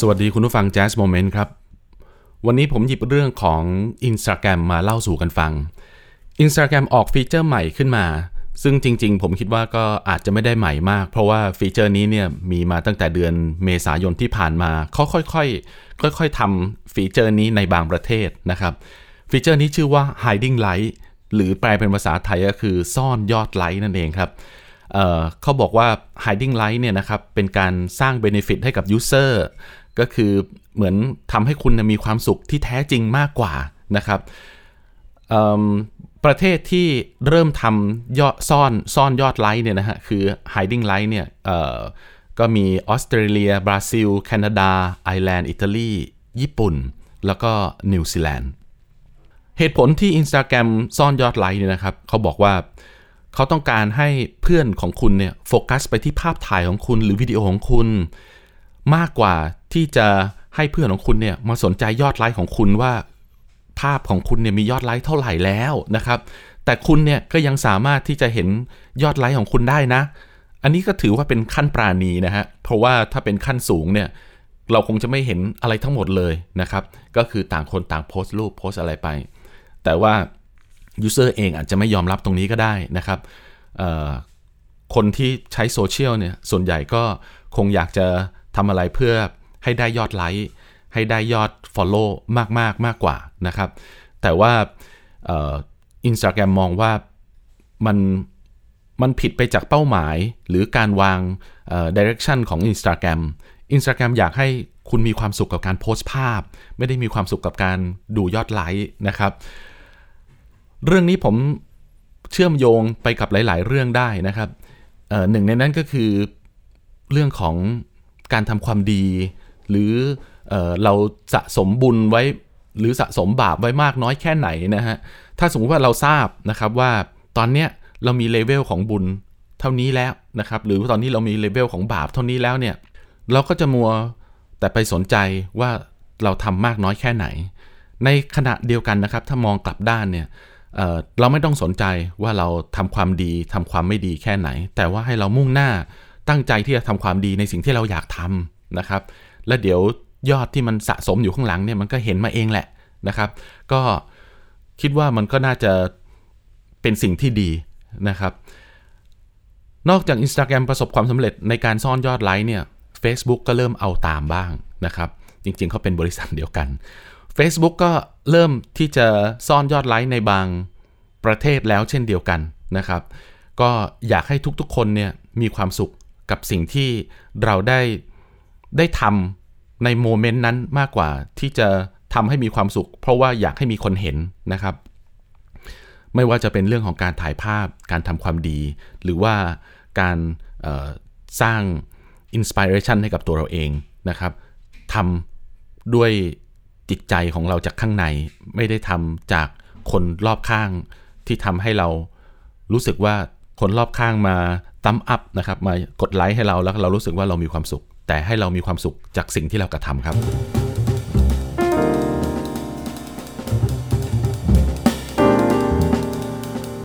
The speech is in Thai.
สวัสดีคุณผู้ฟัง Jazz Moment ครับ วันนี้ผมหยิบเรื่องของ Instagram มาเล่าสู่กันฟัง Instagram ออก feature ใหม่ขึ้นมา ซึ่งจริงๆ ผมคิดว่าก็อาจจะไม่ได้ใหม่มาก เพราะว่า feature นี้เนี่ยมีมาตั้งแต่เดือนเมษายนที่ผ่านมาเขาค่อยๆ ค่อยๆทำ feature นี้ในบางประเทศนะครับ feature นี้ชื่อว่า hiding like หรือแปลเป็นภาษาไทยก็คือซ่อนยอดไลค์นั่นเองครับ เเขาบอกว่า hiding light เนี่ยนะครับเป็นการสร้าง benefit ให้กับ user ก็คือเหมือนทำให้คุณมีความสุขที่แท้จริงมากกว่านะครับประเทศที่เริ่มทำยอดซ่อนซ่อนยอดไลค์เนี่ยนะฮะคือ hiding light เนี่ยก็มีออสเตรเลีย บราซิล แคนาดา ไอร์แลนด์ อิตาลี ญี่ปุ่น แล้วก็นิวซีแลนด์ เหตุผลที่ Instagram ซ่อนยอดไลค์เนี่ยนะครับเขาบอกว่า เขาต้องการให้เพื่อนของคุณเนี่ยโฟกัสไปที่ภาพถ่ายของคุณหรือวิดีโอของคุณ มากกว่าที่จะให้เพื่อนของคุณเนี่ยมาสนใจยอดไลค์ของคุณว่า ภาพของคุณเนี่ยมียอดไลค์เท่าไหร่แล้วนะครับ แต่คุณเนี่ยก็ยังสามารถที่จะเห็นยอดไลค์ของคุณได้นะ อันนี้ก็ถือว่าเป็นขั้นปราณีนะฮะเพราะว่าถ้าเป็นขั้นสูงเนี่ยเราคงจะไม่เห็นอะไรทั้งหมดเลยนะครับ ก็คือต่างคนต่างโพสต์รูปโพสต์อะไรไป แต่ว่า user เองอาจจะไม่ยอมรับตรงนี้ก็ได้นะครับคนที่ใช้โซเชียลเนี่ยส่วนใหญ่ก็คงอยากจะทำอะไรเพื่อให้ได้ยอดไลค์ให้ได้ยอด Follow มากมากมากกว่านะครับ แต่ว่าอินสตาแกรมมองว่ามันมันผิดไปจากเป้าหมาย หรือการวางดิเรกชันของ Instagram Instagram อยากให้คุณมีความสุขกับการโพสต์ภาพ ไม่ได้มีความสุขกับการดูยอดไลค์นะครับ เรื่องนี้ผมเชื่อมโยงไปกับหลาย ๆ เรื่องได้นะครับหนึ่งในนั้นก็คือเรื่องของการทำความดี หรือเอเราสะสมบุญไว้ หรือสะสมบาปไว้มากน้อยแค่ไหนนะฮะถ้าสมมติว่าเราทราบนะครับว่าตอนเนี้ยเรามีเลเวลของบุญเท่านี้แล้วนะครับหรือตอนนี้เรามีเลเวลของบาปเท่านี้แล้วเนี่ยเราก็จะมัวแต่ไปสนใจว่าเราทำมากน้อยแค่ไหน ในขณะเดียวกันนะครับ ถ้ามองกลับด้านเนี่ย เเราไม่ต้องสนใจว่าเราทำความดีทำความไม่ดีแค่ไหน แต่ว่าให้เรามุ่งหน้าตั้งใจที่จะทำความดีในสิ่งที่เราอยากทำนะครับ และเดี๋ยวยอดที่มันสะสมอยู่ข้างหลังเนี่ยมันก็เห็นมาเองแหละนะครับ ก็คิดว่ามันก็น่าจะเป็นสิ่งที่ดีนะครับ นอกจาก Instagram ประสบความสำเร็จในการซ่อนยอดไลค์เนี่ย Facebook ก็เริ่มเอาตามบ้างนะครับ จริงๆเขาเป็นบริษัทเดียวกัน Facebook ก็เริ่มที่จะซ่อนยอดไลค์ในบางประเทศแล้วเช่นเดียวกันนะครับ ก็อยากให้ทุกๆคนเนี่ยมีความสุขกับสิ่งที่เราได้ได้ทำใน moment นั้นมากกว่าที่จะทำให้มีความสุข เพราะว่าอยากให้มีคนเห็นนะครับ ไม่ว่าจะเป็นเรื่องของการถ่ายภาพการทำความดี หรือว่าการสร้าง inspiration ให้กับตัวเราเองนะครับทำด้วย จิตใจของเราจากข้างใน ไม่ได้ทำจากคนรอบข้างที่ทำให้เรารู้สึกว่าคนรอบข้างมาตั้มอัพนะครับ มากดไลค์ให้เราแล้วเรารู้สึกว่าเรามีความสุข แต่ให้เรามีความสุขจากสิ่งที่เรากระทำครับ